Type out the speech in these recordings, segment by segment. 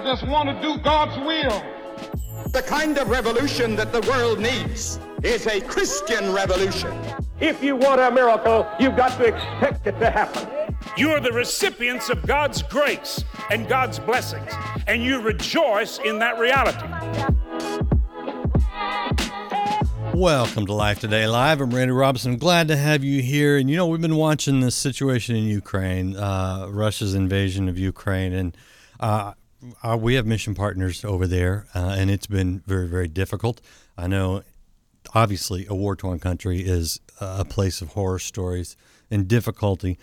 I just want to do God's will. The kind of revolution that the world needs is a Christian revolution. If you want a miracle, you've got to expect it to happen. You are the recipients of God's grace and God's blessings, and you rejoice in that reality. Welcome to Life Today Live. I'm Randy Robinson. Glad to have you here. And you know, we've been watching this situation in Ukraine, uh, Russia's invasion of Ukraine, and uh, uh, we have mission partners over there, uh, and it's been very, very difficult. I know, obviously, a war torn country is a place of horror stories and difficulty.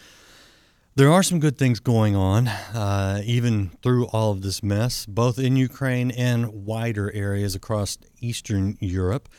There are some good things going on, uh, even through all of this mess, both in Ukraine and wider areas across Eastern Europe.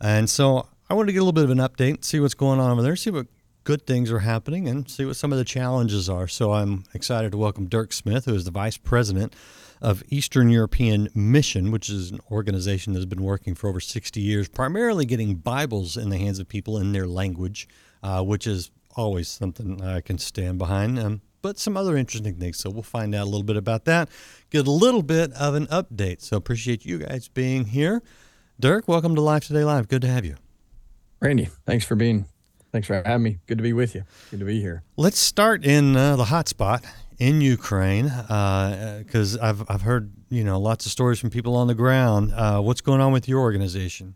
And so I want to get a little bit of an update, see what's going on over there, see what good things are happening, and see what some of the challenges are. So I'm excited to welcome Dirk Smith, who is the Vice President of Eastern European Mission, which is an organization that has been working for over 60 years, primarily getting Bibles in the hands of people in their language, uh, which is always something I can stand behind. Um, but some other interesting things. So we'll find out a little bit about that, get a little bit of an update. So appreciate you guys being here. Dirk, welcome to Life Today Live. Good to have you. Randy, thanks for being, thanks for having me. Good to be with you. Good to be here. Let's start in uh, the hot spot in Ukraine, because uh, I've I've heard you know lots of stories from people on the ground. Uh, what's going on with your organization?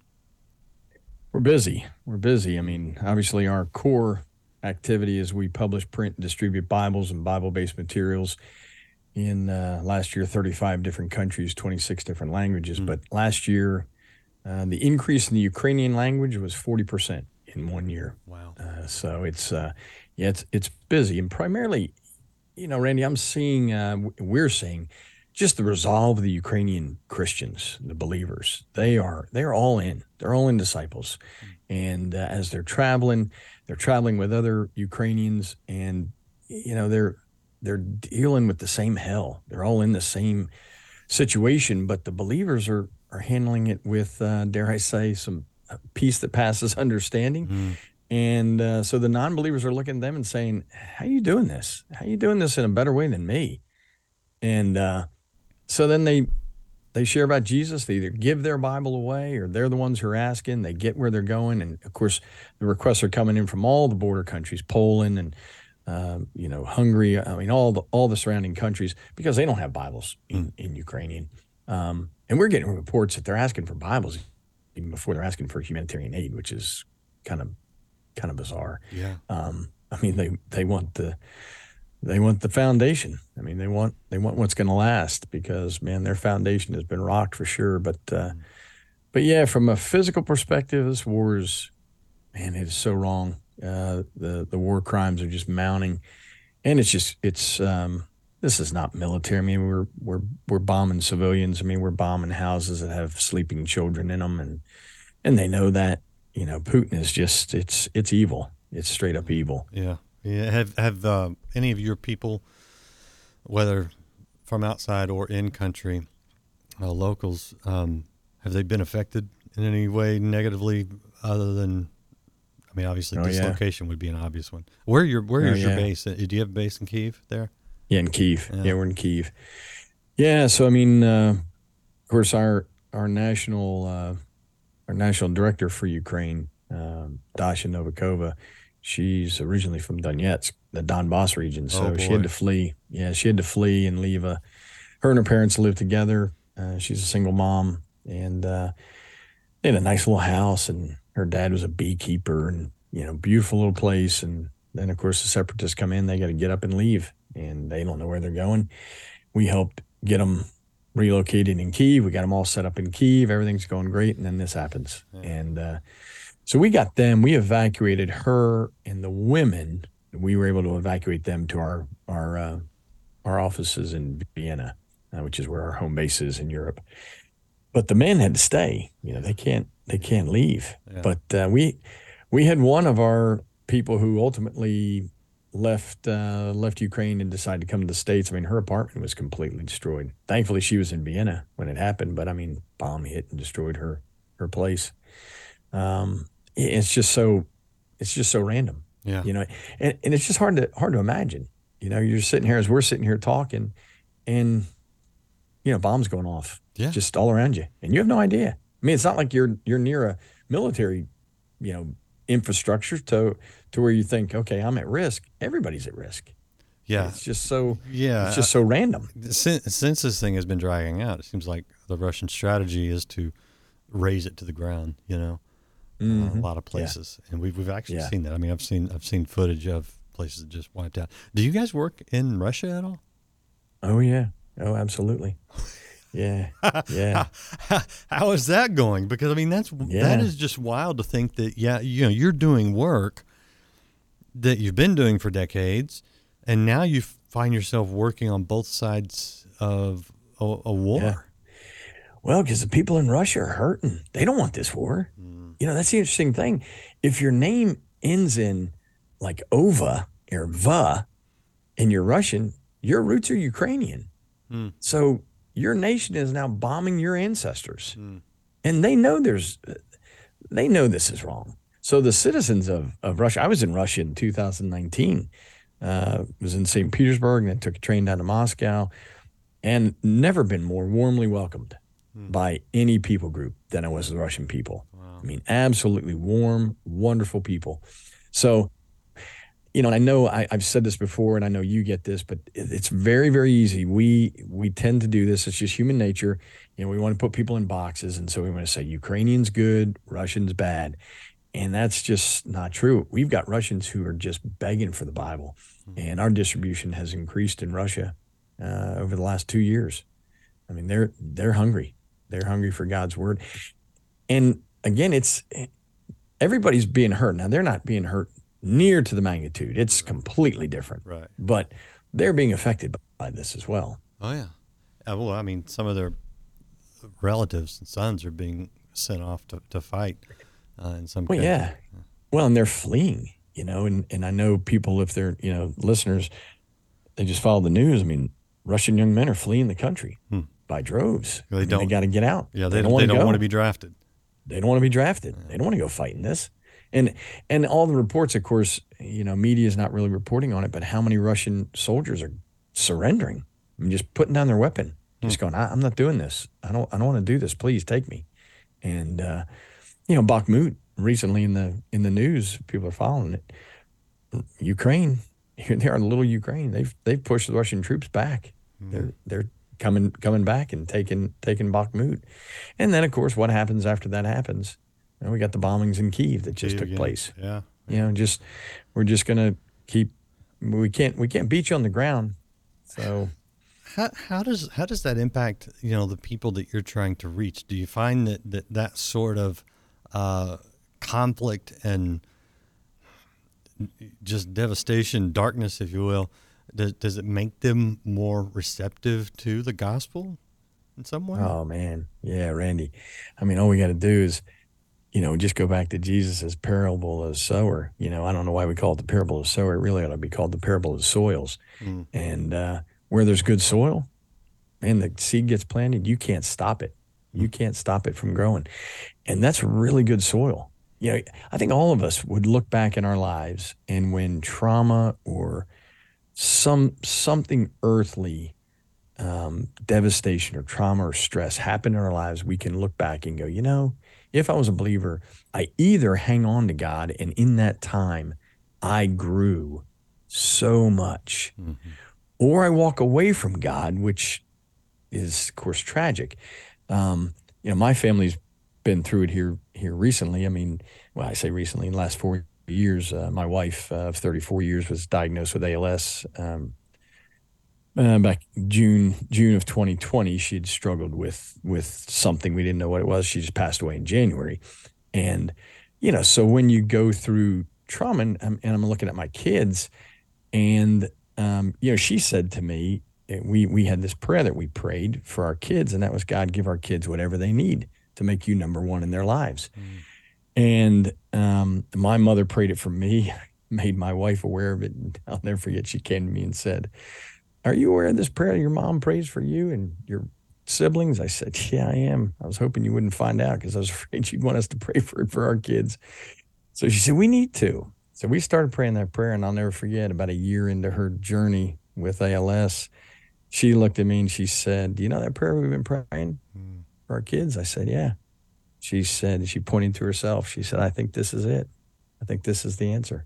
We're busy. We're busy. I mean, obviously, our core activity is we publish, print, and distribute Bibles and Bible-based materials in uh, last year 35 different countries, 26 different languages. Mm-hmm. But last year, uh, the increase in the Ukrainian language was 40 percent in one year. Wow! Uh, so it's uh, yeah, it's it's busy, and primarily, you know, Randy, I'm seeing, uh, we're seeing just the resolve of the Ukrainian Christians, the believers. They are they're all in. They're all in disciples, and uh, as they're traveling, they're traveling with other Ukrainians, and you know they're they're dealing with the same hell. They're all in the same situation, but the believers are are handling it with, uh, dare I say, some peace that passes understanding. Mm. And uh, so the non-believers are looking at them and saying, "How are you doing this? How are you doing this in a better way than me?" And uh, so then they they share about Jesus. They either give their Bible away or they're the ones who are asking. They get where they're going, and of course, the requests are coming in from all the border countries, Poland and uh, you know Hungary. I mean, all the all the surrounding countries because they don't have Bibles in, in Ukrainian, um, and we're getting reports that they're asking for Bibles even before they're asking for humanitarian aid, which is kind of kind of bizarre. Yeah. Um, I mean, they they want the they want the foundation. I mean, they want they want what's going to last because man, their foundation has been rocked for sure. But uh, mm. but yeah, from a physical perspective, this war is man, it is so wrong. Uh, the the war crimes are just mounting, and it's just it's um, this is not military. I mean, we're we're we're bombing civilians. I mean, we're bombing houses that have sleeping children in them, and and they know that. You know, Putin is just it's it's evil. It's straight up evil. Yeah. Yeah, have have uh, any of your people, whether from outside or in country, uh, locals, um, have they been affected in any way negatively, other than? I mean, obviously, oh, dislocation yeah. would be an obvious one. Where your where oh, is yeah. your base? Uh, do you have a base in Kiev there? Yeah, in Kiev. Yeah, yeah we're in Kiev. Yeah, so I mean, uh, of course, our our national uh, our national director for Ukraine, um, Dasha Novikova, she's originally from Donetsk, the Donbass region. So oh, she had to flee. Yeah, she had to flee and leave a. Her and her parents live together. Uh, she's a single mom, and uh, they had a nice little house. And her dad was a beekeeper, and you know, beautiful little place. And then, of course, the separatists come in. They got to get up and leave, and they don't know where they're going. We helped get them relocated in Kiev. We got them all set up in Kiev. Everything's going great, and then this happens. Yeah. And uh, so we got them. We evacuated her and the women. We were able to evacuate them to our our uh, our offices in Vienna, uh, which is where our home base is in Europe. But the men had to stay. You know, they can't they can't leave. Yeah. But uh, we we had one of our people who ultimately left uh, left Ukraine and decided to come to the states. I mean, her apartment was completely destroyed. Thankfully, she was in Vienna when it happened. But I mean, bomb hit and destroyed her her place. Um, it's just so it's just so random. Yeah. You know, and, and it's just hard to hard to imagine. You know, you're sitting here as we're sitting here talking, and you know, bombs going off Yeah. just all around you, and you have no idea. I mean, it's not like you're you're near a military, you know, infrastructure to to where you think, okay, I'm at risk. Everybody's at risk. Yeah. It's just so Yeah. it's just so random. since, since this thing has been dragging out, it seems like the Russian strategy is to raze it to the ground. You know, uh, a lot of places, and we've we've actually Mm-hmm. Yeah. seen that. I mean, I've seen I've seen footage of places that just wiped out. Do you guys work in Russia at all? Oh yeah. Oh, absolutely. Yeah. Yeah. How is that going? Because I mean, that's that Yeah. is just wild to think that yeah, you know, you're doing work that you've been doing for decades, and now you find yourself working on both sides of a, a war. Yeah. Well, because the people in Russia are hurting. They don't want this war. Mm. You know, that's the interesting thing. If your name ends in like Ova or Va and you're Russian, your roots are Ukrainian. Hmm. So your nation is now bombing your ancestors. Hmm. And they know there's, they know this is wrong. So the citizens of, of Russia, I was in Russia in 2019, uh, was in St. Petersburg and then took a train down to Moscow and never been more warmly welcomed by any people group than I was the Russian people. I mean, absolutely warm, wonderful people. So, you know, and I know I, I've said this before, and I know you get this, but it- it's very, very easy. We we tend to do this. It's just human nature. You know, we want to put people in boxes, and so we want to say Ukrainians good, Russians bad, and that's just not true. We've got Russians who are just begging for the Bible, and our distribution has increased in Russia uh, over the last two years. I mean, they're they're hungry. They're hungry for God's word. And again, it's everybody's being hurt. Now they're not being hurt near to the magnitude. It's completely different. Right. But they're being affected by this as well. Oh yeah. Uh, well, I mean, some of their relatives and sons are being sent off to, to fight uh, in some. Well, country. yeah. Well, and they're fleeing, you know, and, and I know people, if they're, you know, listeners, they just follow the news. I mean, Russian young men are fleeing the country by droves. Hmm. They I mean, don't- got to get out. Yeah, they, don't they don't go. want to be drafted. They don't want to be drafted. They don't want to go fighting this. And and all the reports, of course, you know, media is not really reporting on it, but how many Russian soldiers are surrendering? I mean, just putting down their weapon, just going, I, I'm not doing this. I don't I don't want to do this. Please take me. And uh, you know, Bakhmut recently in the in the news, people are following it. Ukraine, here they are, in little Ukraine. They've they've pushed the Russian troops back. Hmm. They're they're coming coming back and taking taking Bakhmut. And then of course what happens after that happens? You know, we got the bombings in Kiev that just Kiev took again. place. Yeah. You know, just we're just gonna keep we can't we can't beat you on the ground. So How, how does how does that impact you know the people that you're trying to reach? Do you find that that, that sort of uh, conflict and just devastation, darkness, if you will, does, does it make them more receptive to the gospel in some way? Oh man, yeah, Randy. I mean, all we got to do is, you know, just go back to Jesus' parable of sower. You know, I don't know why we call it the parable of sower. It really ought to be called the parable of soils. And uh, where there's good soil, and the seed gets planted, you can't stop it. You can't stop it from growing, and that's really good soil. You know, I think all of us would look back in our lives, and when trauma or some something earthly um, devastation or trauma or stress happened in our lives, we can look back and go, you know, if I was a believer, I either hang on to God and in that time I grew so much, or I walk away from God, which is, of course, tragic. Um, you know, my family's been through it here here recently. I mean, well, I say recently, in the last four years, uh, my wife uh, of 34 years was diagnosed with ALS. Um, uh, back June June of 2020, she had struggled with with something we didn't know what it was. She just passed away in January, and you know, so when you go through trauma, and I'm, and I'm looking at my kids, and um, you know, she said to me, eh, we we had this prayer that we prayed for our kids, and that was God give our kids whatever they need to make you number one in their lives. And um, my mother prayed it for me, made my wife aware of it. And I'll never forget, she came to me and said, Are you aware of this prayer your mom prays for you and your siblings? I said, Yeah, I am. I was hoping you wouldn't find out because I was afraid you'd want us to pray for it for our kids. So she said, We need to. So we started praying that prayer, and I'll never forget about a year into her journey with ALS, she looked at me and she said, "Do you know that prayer we've been praying mm. For our kids?" I said, "Yeah." She said, she pointed to herself. She said, "I think this is it. I think this is the answer."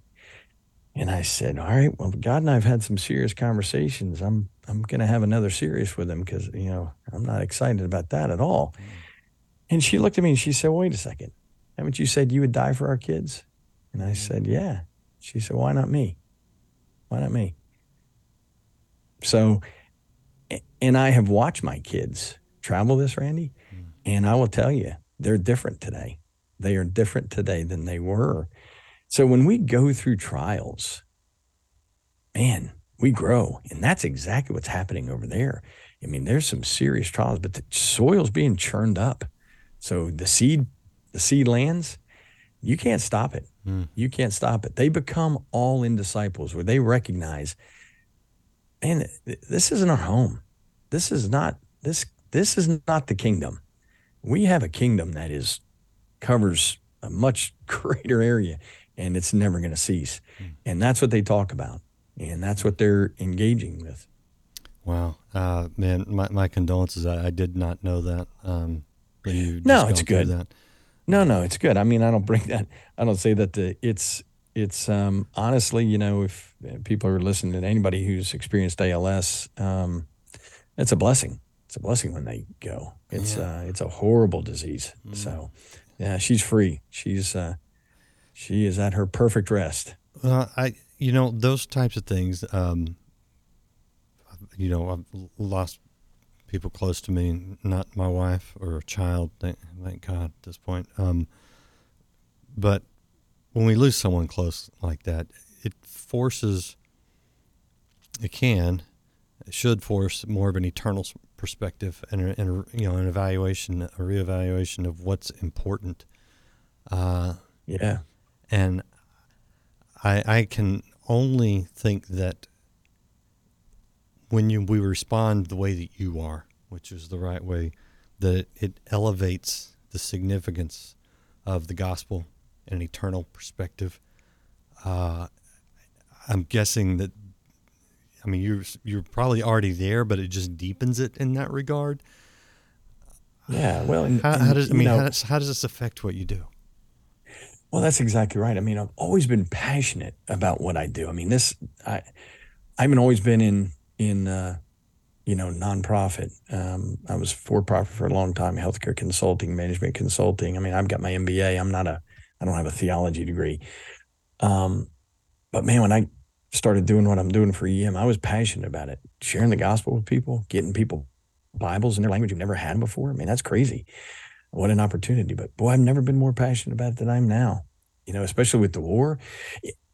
And I said, "All right, well, God and I've had some serious conversations. I'm I'm going to have another serious with him because you know I'm not excited about that at all." Mm. And she looked at me and she said, "Wait a second, haven't you said you would die for our kids?" And I said, "Yeah." She said, "Why not me? Why not me?" So, and I have watched my kids travel this, Randy, mm. And I will tell you, they're different today. They are different today than they were so when we go through trials, man, we grow. And that's exactly what's happening over there. I mean, there's some serious trials, but the soil's being churned up. So the seed, the seed lands, you can't stop it. Mm. You can't stop it. They become all in disciples where they recognize, man, this isn't our home. This is not this this is not the kingdom. We have a kingdom that is covers a much greater area and it's never going to cease. Mm. And that's what they talk about, and that's what they're engaging with. Wow, uh, man, my, my condolences. I, I, did not know that. Um, no, it's good. That. No, no, it's good. I mean, I don't bring that. I don't say that the it's it's um, honestly, you know, if people are listening to anybody who's experienced ALS, um, it's a blessing. It's a blessing when they go. It's yeah. uh, it's a horrible disease. Mm. So, yeah, she's free. She's uh, she is at her perfect rest. Uh, I, you know, those types of things. Um, you know, I've lost people close to me, not my wife or a child. Thank, thank God at this point. Um, but when we lose someone close like that, it forces. It can, it should force more of an eternal perspective and, and you know an evaluation, a reevaluation of what's important. Uh, yeah. And I, I can only think that when you we respond the way that you are, which is the right way, that it elevates the significance of the gospel in an eternal perspective. Uh, I'm guessing that. I mean, you're you're probably already there, but it just deepens it in that regard. Yeah. Well, and, how, how does I mean know, how, does, how does this affect what you do? Well, that's exactly right. I mean, I've always been passionate about what I do. I mean, this I I haven't always been in in uh, you know nonprofit. Um, I was for profit for a long time, healthcare consulting, management consulting. I mean, I've got my MBA. I'm not a I don't have a theology degree. Um, but man, when I started doing what I'm doing for EEM, I was passionate about it, sharing the gospel with people, getting people Bibles in their language you've never had before. I mean, that's crazy what an opportunity. But boy, I've never been more passionate about it than I'm now, you know, especially with the war.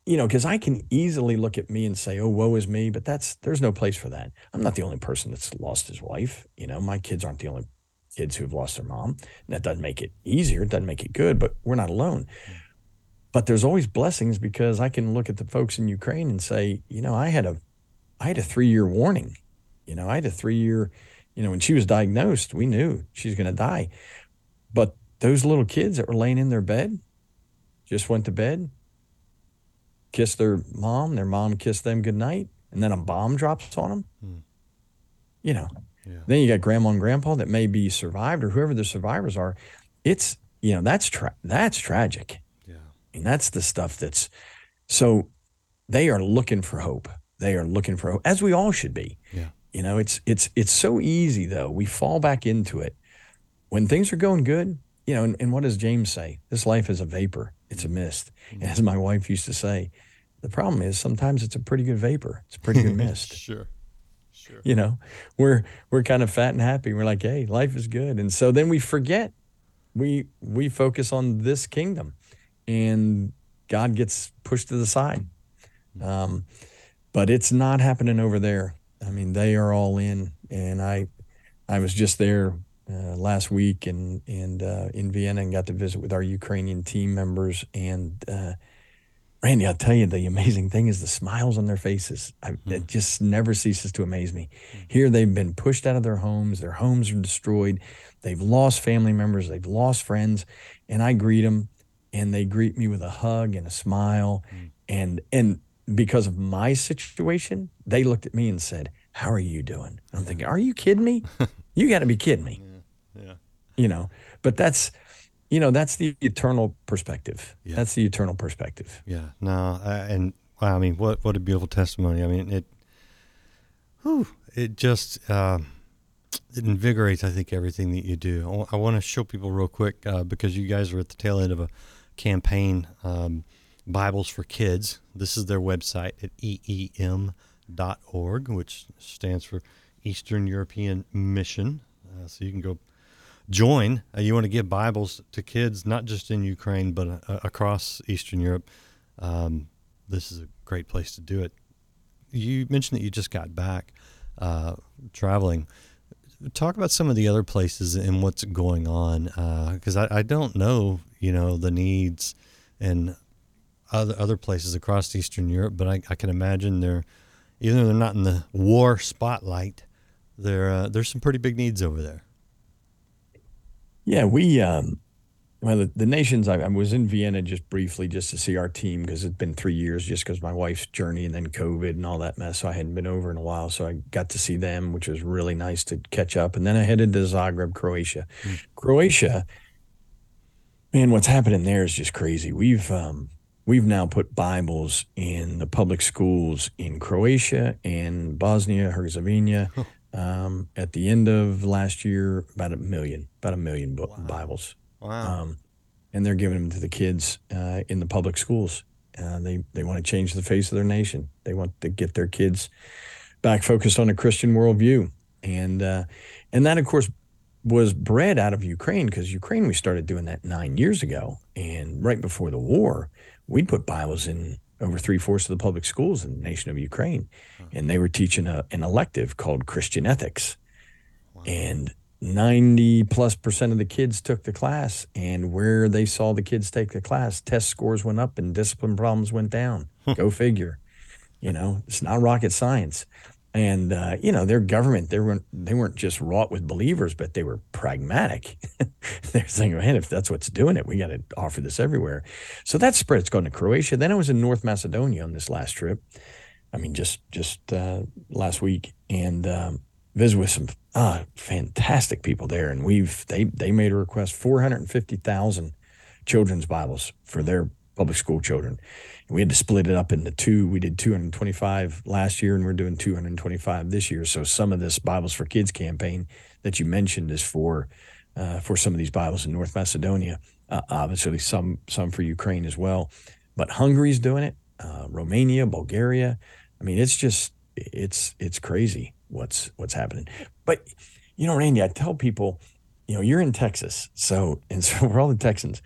You know, because I can easily look at me and say, oh, woe is me, but that's, there's no place for that. I'm not the only person that's lost his wife. You know, my kids aren't the only kids who've lost their mom. And that doesn't make it easier, it doesn't make it good, but we're not alone. Hmm. But there's always blessings because I can look at the folks in Ukraine and say, you know, I had a, I had a three year warning. You know, I had a three year, you know, when she was diagnosed, we knew she's going to die. But those little kids that were laying in their bed just went to bed, kissed their mom, their mom kissed them goodnight, and then a bomb drops on them. Hmm. You know, yeah. then you got grandma and grandpa that may be survived or whoever the survivors are. It's, you know, that's tra- that's tragic. And that's the stuff that's so they are looking for hope. They are looking for hope, as we all should be. Yeah. You know, it's it's it's so easy though. We fall back into it when things are going good, you know, and, and, what does James say? This life is a vapor, it's a mist. Mm-hmm. And as my wife used to say, the problem is sometimes it's a pretty good vapor, it's a pretty good mist. sure. Sure. You know, we're we're kind of fat and happy. We're like, hey, life is good. And so then we forget. We we focus on this kingdom and God gets pushed to the side. Um, but it's not happening over there. I mean, they are all in. And I I was just there uh, last week and and uh, in Vienna and got to visit with our Ukrainian team members. And uh, Randy, I'll tell you, the amazing thing is the smiles on their faces. I, mm. It just never ceases to amaze me. Here, they've been pushed out of their homes. Their homes are destroyed. They've lost family members. They've lost friends, and I greet them, and they greet me with a hug and a smile, mm. and and because of my situation, they looked at me and said, "How are you doing?" I'm thinking, "Are you kidding me? you got to be kidding me." Yeah. yeah. You know, but that's you know that's the eternal perspective. Yeah. That's the eternal perspective. Yeah. No, and wow, I mean, what what a beautiful testimony. I mean, it. Whew, it just. Uh, it invigorates, I think, everything that you do. I want to show people real quick uh, because you guys are at the tail end of a campaign, um, Bibles for Kids. This is their website at eem.org, which stands for Eastern European Mission. Uh, so you can go join. Uh, you want to give Bibles to kids, not just in Ukraine, but uh, across Eastern Europe. Um, this is a great place to do it. You mentioned that you just got back uh, traveling talk about some of the other places and what's going on because uh, I, I don't know you know the needs and other other places across Eastern Europe, but I, I can imagine they're even though they're not in the war spotlight, there uh, there's some pretty big needs over there. Yeah, we um, well, the, the nations, I, I, was in Vienna just briefly just to see our team because it's been three years just because my wife's journey and then COVID and all that mess. So I hadn't been over in a while. So I got to see them, which was really nice to catch up. And then I headed to Zagreb, Croatia. Mm. Croatia, man, what's happening there is just crazy. We've, um, we've now put Bibles in the public schools in Croatia and Bosnia, Herzegovina. Um, at the end of last year, about a million, about a million wow. Bibles Wow. Um, and they're giving them to the kids uh, in the public schools. Uh, they they want to change the face of their nation. They want to get their kids back focused on a Christian worldview, and uh, and that of course was bred out of Ukraine because Ukraine we started doing that nine years ago, and right before the war, we'd put Bibles in over three fourths of the public schools in the nation of Ukraine, and they were teaching a, an elective called Christian ethics, wow. and 90 plus percent of the kids took the class and where they saw the kids take the class test scores went up and discipline problems went down. Go figure. You know it's not rocket science. And uh, you know their government they weren't they weren't just wrought with believers but they were pragmatic. They're saying man if that's what's doing it we got to offer this everywhere. So that spread it's going to croatia. Then i was in north macedonia on this last trip. I mean just just uh, last week. And um, visit with some uh, fantastic people there, and we've they they made a request four hundred and fifty thousand children's Bibles for their public school children. And we had to split it up into two. We did 225 last year, and we're doing 225 this year. So some of this Bibles for Kids campaign that you mentioned is for uh, for some of these Bibles in North Macedonia. Uh, obviously, some some for Ukraine as well, but Hungary's doing it. Uh, Romania, Bulgaria. I mean, it's just it's it's crazy what's what's happening. But you know, Randy, I tell people, you know, you're in Texas, so and so we're all the Texans.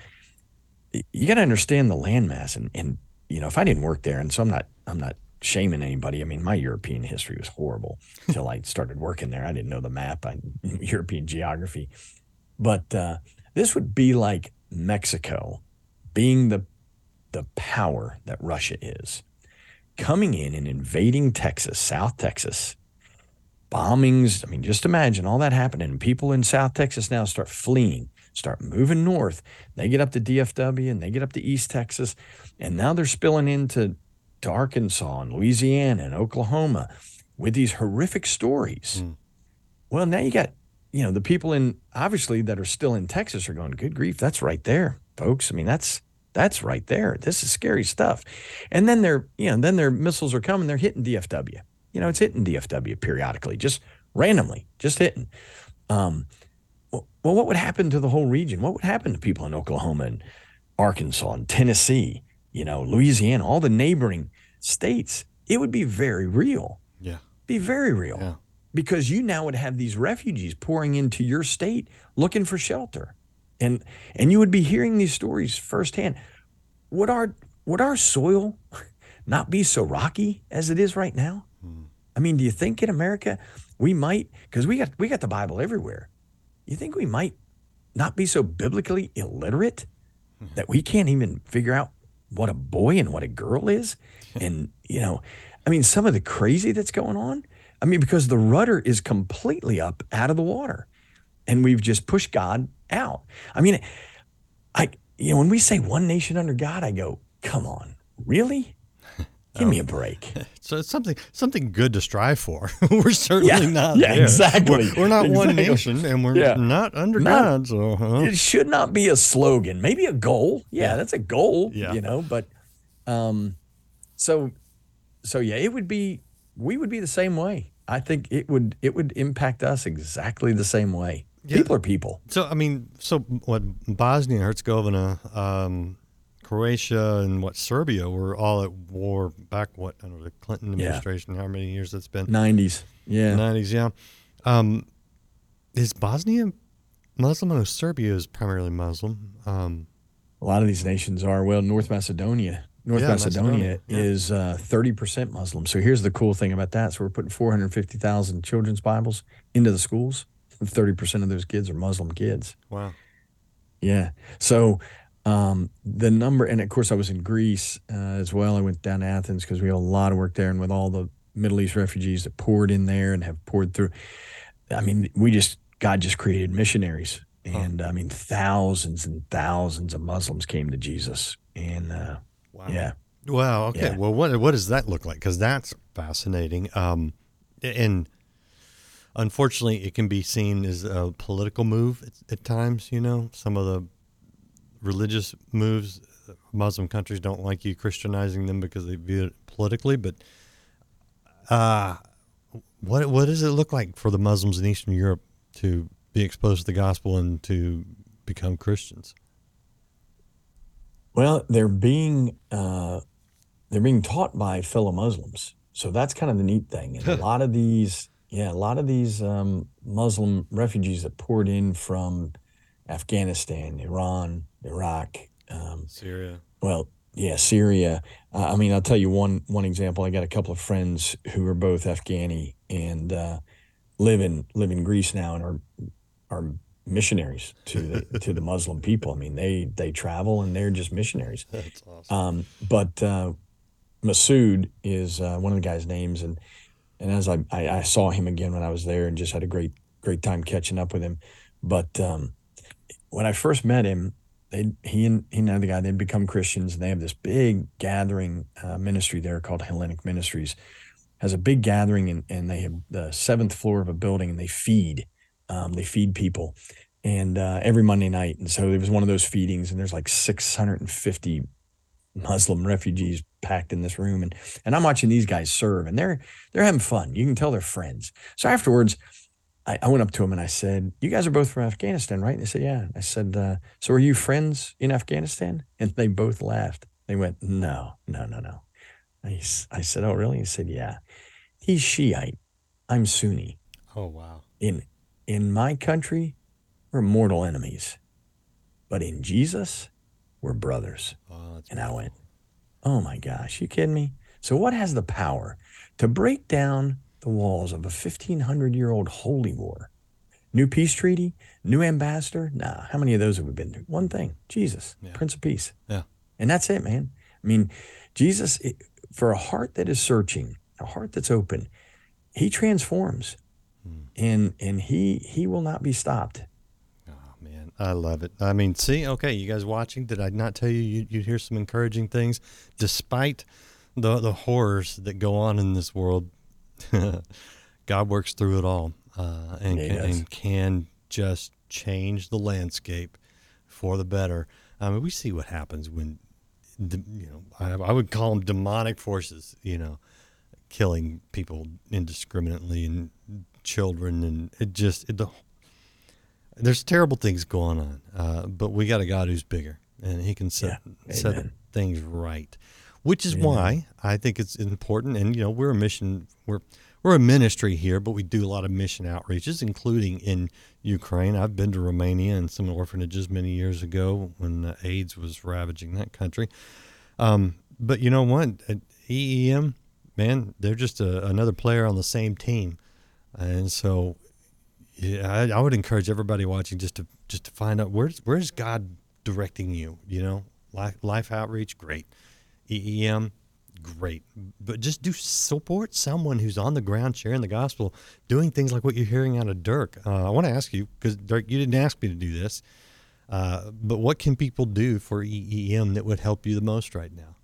You got to understand the landmass, and and you know, if I didn't work there, and so I'm not I'm not shaming anybody. I mean, my European history was horrible until I started working there. I didn't know the map, I European geography, but uh, this would be like Mexico being the the power that Russia is coming in and invading Texas, South Texas, bombings. I mean, just imagine all that happening. People in South Texas now start fleeing, start moving north. They get up to DFW and they get up to East Texas. And now they're spilling into to Arkansas and Louisiana and Oklahoma with these horrific stories. Mm. Well, now you got, you know, the people in obviously that are still in Texas are going, good grief, that's right there, folks. I mean, that's that's right there. This is scary stuff. And then their, you know, then their missiles are coming, they're hitting DFW. You know, it's hitting DFW periodically, just randomly, just hitting. Um, well, what would happen to the whole region? What would happen to people in Oklahoma and Arkansas and Tennessee, you know, Louisiana, all the neighboring states? It would be very real. Yeah. Be very real. Yeah. Because you now would have these refugees pouring into your state looking for shelter. And and you would be hearing these stories firsthand. Would our would our soil not be so rocky as it is right now? I mean, do you think in America we might because we got we got the Bible everywhere? You think we might not be so biblically illiterate mm-hmm. that we can't even figure out what a boy and what a girl is? and you know, I mean, some of the crazy that's going on. I mean, because the rudder is completely up out of the water, and we've just pushed God out. I mean, I you know when we say one nation under God, I go, come on, really? Give me a break. So it's something something good to strive for. we're certainly Yeah, not. yeah, there. exactly. We're, we're not one nation, and we're Yeah. not under Not- God. So huh? It should not be a slogan. Maybe a goal. Yeah, that's a goal. Yeah. You know, but um, so so yeah, it would be we would be the same way. I think it would it would impact us exactly the same way. People are people. So I mean, so what Bosnia, Herzegovina, um, Croatia, and what Serbia were all at war back. What I the Clinton Yeah. administration. How many years that's been? Nineties. Yeah. Nineties. Yeah. Um, is Bosnia Muslim? I Serbia is primarily Muslim. Um, A lot of these nations are. Well, North Macedonia. North Yeah, Macedonia, Macedonia, yeah. is uh, 30% Muslim. So here's the cool thing about that. So we're putting 450,000 children's Bibles into the schools. 30% of those kids are Muslim kids. wow. Yeah. So um, the number, and of course, I was in Greece uh, as well. I went down to Athens because we had a lot of work there, and with all the Middle East refugees that poured in there and have poured through. I mean, we just God just created missionaries, and I mean, thousands and thousands of Muslims came to Jesus, and uh, Wow. yeah, Wow. Okay. Yeah. Well, what what does that look like? Because that's fascinating. Um, and unfortunately, it can be seen as a political move at, at times. You know, some of the religious moves, Muslim countries don't like you Christianizing them because they view it politically. But uh, what what does it look like for the Muslims in Eastern Europe to be exposed to the gospel and to become Christians? Well, they're being uh, they're being taught by fellow Muslims, so that's kind of the neat thing. And a lot of these, yeah, a lot of these um, Muslim refugees that poured in from Afghanistan, Iran, Iraq, um, Syria. well, yeah, Syria. Uh, I mean, I'll tell you one one example. I got a couple of friends who are both Afghani and uh, live in live in Greece now and are are missionaries to the to the Muslim people. I mean, they they travel and they're just missionaries. That's awesome. Um, but uh, Masood is uh, one of the guys' names, and and as I, I I saw him again when I was there, and just had a great great time catching up with him. But um, when I first met him, they he and he and the guy they'd become Christians, and they have this big gathering uh, ministry there called Hellenic Ministries. Has a big gathering, and and they have the seventh floor of a building, and they feed. Um, they feed people, and uh, every Monday night. And so it was one of those feedings, and there's like 650 Muslim refugees packed in this room, and and I'm watching these guys serve, and they're they're having fun. You can tell they're friends. So afterwards, I, I went up to him and I said, "You guys are both from Afghanistan, right?" And they said, "Yeah." I said, uh, "So are you friends in Afghanistan?" And they both laughed. They went, "No, no, no, no." I said, "Oh, really?" He said, "Yeah." He's Shiite. I'm Sunni. Oh wow. In in my country, we're mortal enemies, but in Jesus, we're brothers. Oh, that's And I went, oh my gosh, you kidding me? So, what has the power to break down the walls of a 1500 year old holy war? New peace treaty, new ambassador? Nah, how many of those have we been through? One thing Jesus, Yeah. Prince of Peace. Yeah. And that's it, man. I mean, Jesus, it, for a heart that is searching, a heart that's open, he transforms. Hmm. And and he he will not be stopped. Oh man, I love it. I mean, see, okay, you guys watching? Did I not tell you you- you'd hear some encouraging things, despite the the horrors that go on in this world? God works through it all, uh, and Yeah, can, and can just change the landscape for the better. I mean, we see what happens when, the, you know, I, I would call them demonic forces. You know, killing people indiscriminately and children, and it just it, the there's terrible things going on, uh, but we got a God who's bigger, and He can set Yeah. set things right. Which is why I think it's important. And you know, we're a mission. We're we're a ministry here, but we do a lot of mission outreaches, including in Ukraine. I've been to Romania and some orphanages many years ago when AIDS was ravaging that country. Um, but you know what? At EEM, man, they're just a, another player on the same team, and so yeah, I, I would encourage everybody watching just to just to find out where's where's God directing you. You know, life life outreach, great. EEM, great. But just do support someone who's on the ground sharing the gospel, doing things like what you're hearing out of Dirk. Uh, I want to ask you because Dirk, you didn't ask me to do this, uh, but what can people do for EEM that would help you the most right now?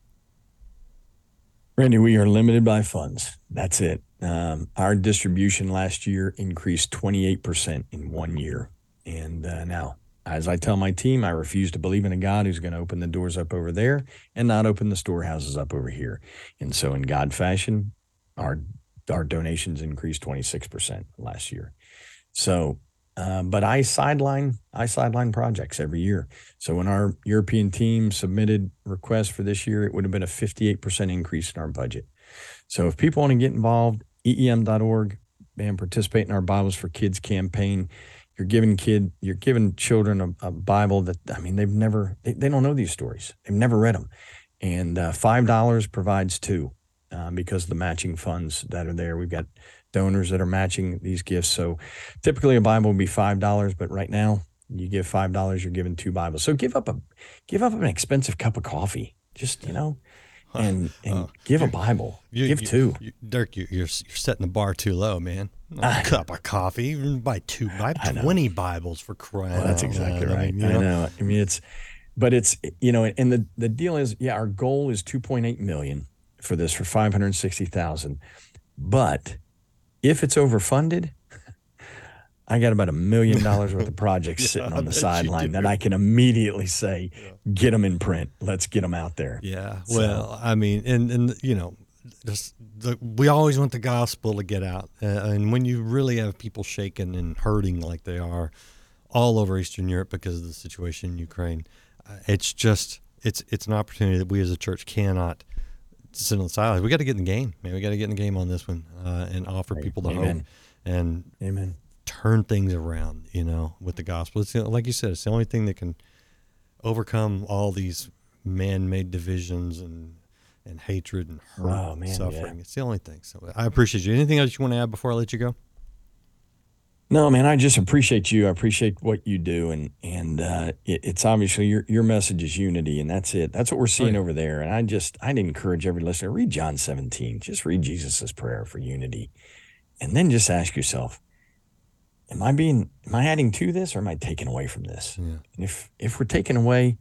Randy, we are limited by funds. That's it. Um, our distribution last year increased 28% in one year. And uh, now, as I tell my team, I refuse to believe in a God who's going to open the doors up over there and not open the storehouses up over here. And so, in God fashion, our our donations increased 26% last year. So, uh, but I sideline I sideline projects every year. So when our European team submitted requests for this year, it would have been a 58% increase in our budget. So if people want to get involved, eem.org and participate in our Bibles for Kids campaign. You're giving kid, you're giving children a, a Bible that I mean they've never they, they, don't know these stories. They've never read them, and uh, five dollars provides two uh, because of the matching funds that are there. We've got donors that are matching these gifts. So typically a Bible would be five dollars, but right now you give five dollars, you're giving two Bibles. So give up a give up an expensive cup of coffee. Just you know, and and uh, give a Bible. You, give you, two. You, Dirk, you're you're setting the bar too low, man. A cup of coffee, buy two, buy twenty Bibles for crying. Well, that's exactly right. I, mean, I know. I mean, it's, but it's you know, and the the deal is, yeah, our goal is two point eight million for this for five hundred sixty thousand, but if it's overfunded, I got about a million dollars worth of projects yeah, sitting on the sideline that I can immediately say, yeah. get them in print. Let's get them out there. Yeah. So, well, I mean, and and you know, just the, we always want the gospel to get out, uh, and when you really have people shaking and hurting like they are all over Eastern Europe because of the situation in Ukraine, uh, it's just it's it's an opportunity that we as a church cannot sit on the sidelines. We got to get in the game, man. We got to get in the game on this one uh, and offer people the Amen. hope and Amen. turn things around. You know, with the gospel. It's like you said, it's the only thing that can overcome all these man-made divisions and and hatred and hurt oh, man, and suffering. Yeah. It's the only thing. So I appreciate you. Anything else you want to add before I let you go? No, man, I just appreciate you. I appreciate what you do, and and uh, it, it's obviously your your message is unity, and that's it. That's what we're seeing right. over there. And I just I'd encourage every listener read John 17. Just read Jesus's prayer for unity, and then just ask yourself, am I being am I adding to this or am I taking away from this? Yeah. And if if we're taking away,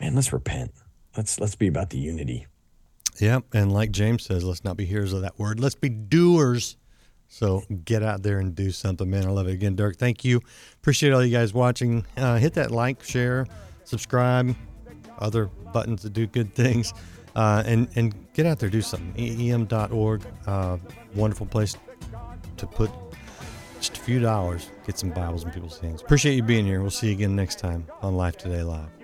man, let's repent. Let's let's be about the unity. Yep, and like James says, let's not be hearers of that word. Let's be doers so get out there and do something, man. I love it. Again, Dirk, thank you. Appreciate all you guys watching. Uh, hit that like, share, subscribe, other buttons that do good things. Uh, and, and get out there, do something. EEM.org, uh, wonderful place to put just a few dollars, get some Bibles in people's hands. Appreciate you being here. We'll see you again next time on Life Today Live.